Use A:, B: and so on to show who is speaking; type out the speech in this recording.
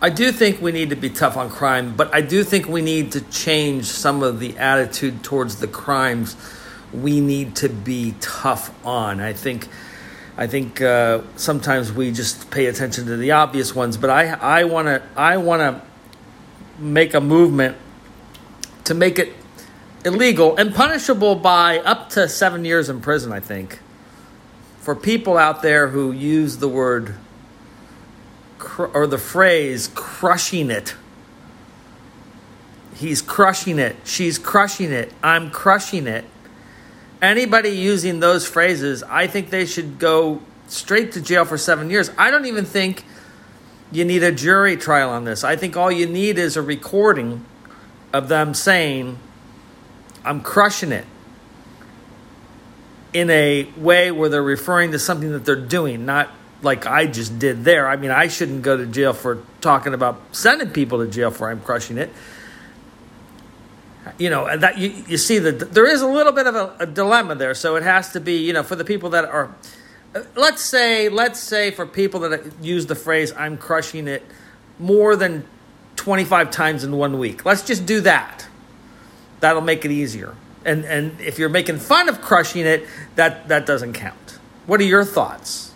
A: I do think we need to be tough on crime, but I do think we need to change some of the attitude towards the crimes we need to be tough on. I think, I think uh, sometimes we just pay attention to the obvious ones, but I, I want to, I want to make a movement to make it illegal and punishable by up to seven years in prison. I think for people out there who use the word or the phrase crushing it. He's crushing it. She's crushing it. I'm crushing it. Anybody using those phrases, I think they should go straight to jail for seven years. I don't even think you need a jury trial on this. I think all you need is a recording of them saying, I'm crushing it in a way where they're referring to something that they're doing, not like I just did there. I mean, I shouldn't go to jail for talking about sending people to jail for I'm crushing it. You know, that you, you see that there is a little bit of a, a dilemma there. So it has to be, you know, for the people that are, uh, let's say, let's say for people that use the phrase I'm crushing it more than 25 times in one week. Let's just do that. That'll make it easier. And and if you're making fun of crushing it, that that doesn't count. What are your thoughts?